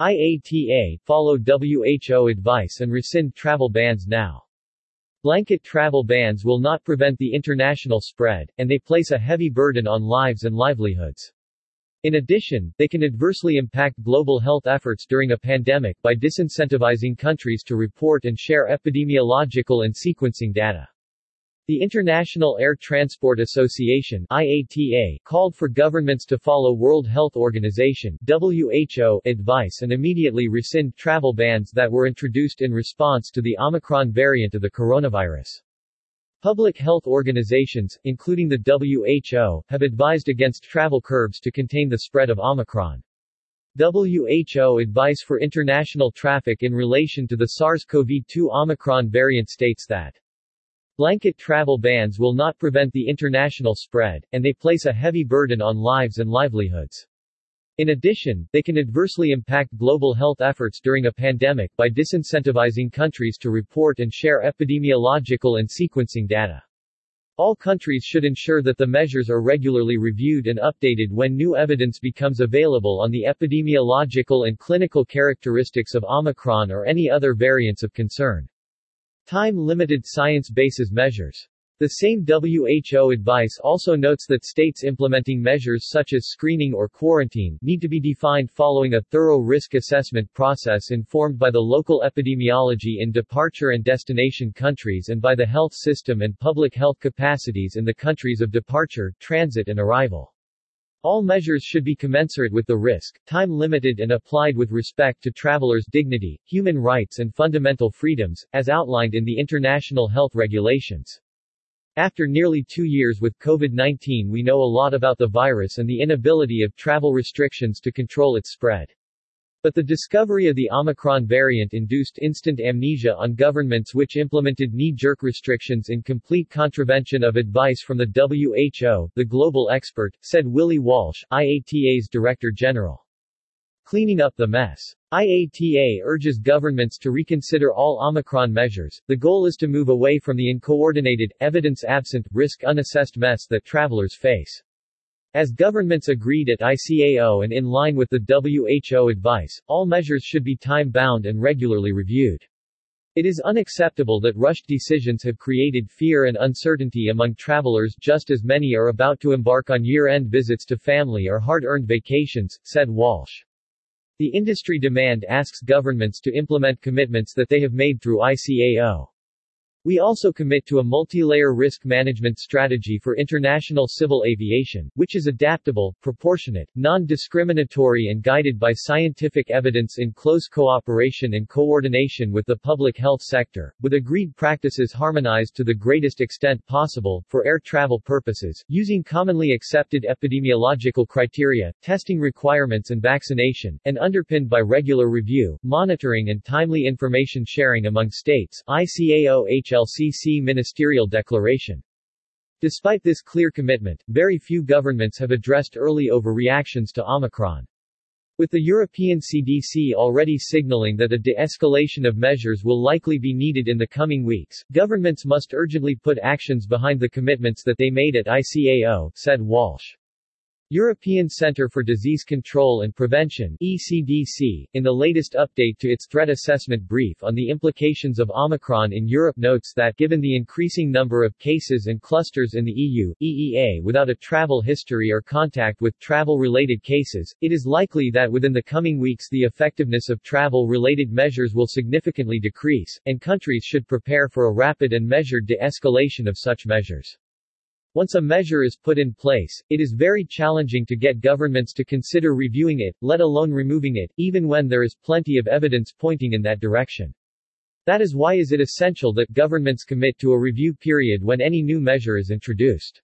IATA, follow WHO advice and rescind travel bans now. Blanket travel bans will not prevent the international spread, and they place a heavy burden on lives and livelihoods. In addition, they can adversely impact global health efforts during a pandemic by disincentivizing countries to report and share epidemiological and sequencing data. The International Air Transport Association IATA called for governments to follow World Health Organization WHO advice and immediately rescind travel bans that were introduced in response to the Omicron variant of the coronavirus. Public health organizations, including the WHO, have advised against travel curbs to contain the spread of Omicron. WHO advice for international traffic in relation to the SARS-CoV-2 Omicron variant states that Blanket travel bans will not prevent the international spread, and they place a heavy burden on lives and livelihoods. In addition, they can adversely impact global health efforts during a pandemic by disincentivizing countries to report and share epidemiological and sequencing data. All countries should ensure that the measures are regularly reviewed and updated when new evidence becomes available on the epidemiological and clinical characteristics of Omicron or any other variants of concern. Time-limited science-basis measures. The same WHO advice also notes that states implementing measures such as screening or quarantine need to be defined following a thorough risk assessment process informed by the local epidemiology in departure and destination countries and by the health system and public health capacities in the countries of departure, transit and arrival. All measures should be commensurate with the risk, time-limited and applied with respect to travelers' dignity, human rights and fundamental freedoms, as outlined in the international health regulations. After nearly two years with COVID-19 we know a lot about the virus and the inability of travel restrictions to control its spread. But the discovery of the Omicron variant induced instant amnesia on governments which implemented knee-jerk restrictions in complete contravention of advice from the WHO, the global expert, said Willie Walsh, IATA's Director General. Cleaning up the mess. IATA urges governments to reconsider all Omicron measures. The goal is to move away from the uncoordinated, evidence-absent, risk-unassessed mess that travelers face. As governments agreed at ICAO and in line with the WHO advice, all measures should be time-bound and regularly reviewed. It is unacceptable that rushed decisions have created fear and uncertainty among travelers just as many are about to embark on year-end visits to family or hard-earned vacations, said Walsh. The industry demand asks governments to implement commitments that they have made through ICAO. We also commit to a multi-layer risk management strategy for international civil aviation, which is adaptable, proportionate, non-discriminatory and guided by scientific evidence in close cooperation and coordination with the public health sector, with agreed practices harmonized to the greatest extent possible, for air travel purposes, using commonly accepted epidemiological criteria, testing requirements and vaccination, and underpinned by regular review, monitoring and timely information sharing among states, ICAO HLCC Ministerial Declaration. Despite this clear commitment, very few governments have addressed early overreactions to Omicron. With the European CDC already signaling that a de-escalation of measures will likely be needed in the coming weeks, governments must urgently put actions behind the commitments that they made at ICAO, said Walsh. European Centre for Disease Control and Prevention ECDC, in the latest update to its threat assessment brief on the implications of Omicron in Europe notes that given the increasing number of cases and clusters in the EU, EEA without a travel history or contact with travel-related cases, it is likely that within the coming weeks the effectiveness of travel-related measures will significantly decrease, and countries should prepare for a rapid and measured de-escalation of such measures. Once a measure is put in place, it is very challenging to get governments to consider reviewing it, let alone removing it, even when there is plenty of evidence pointing in that direction. That is why is it essential that governments commit to a review period when any new measure is introduced.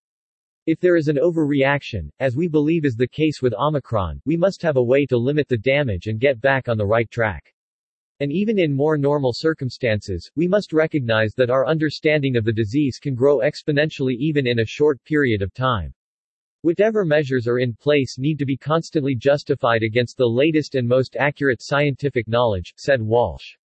If there is an overreaction, as we believe is the case with Omicron, we must have a way to limit the damage and get back on the right track. And even in more normal circumstances, we must recognize that our understanding of the disease can grow exponentially even in a short period of time. Whatever measures are in place need to be constantly justified against the latest and most accurate scientific knowledge, said Walsh.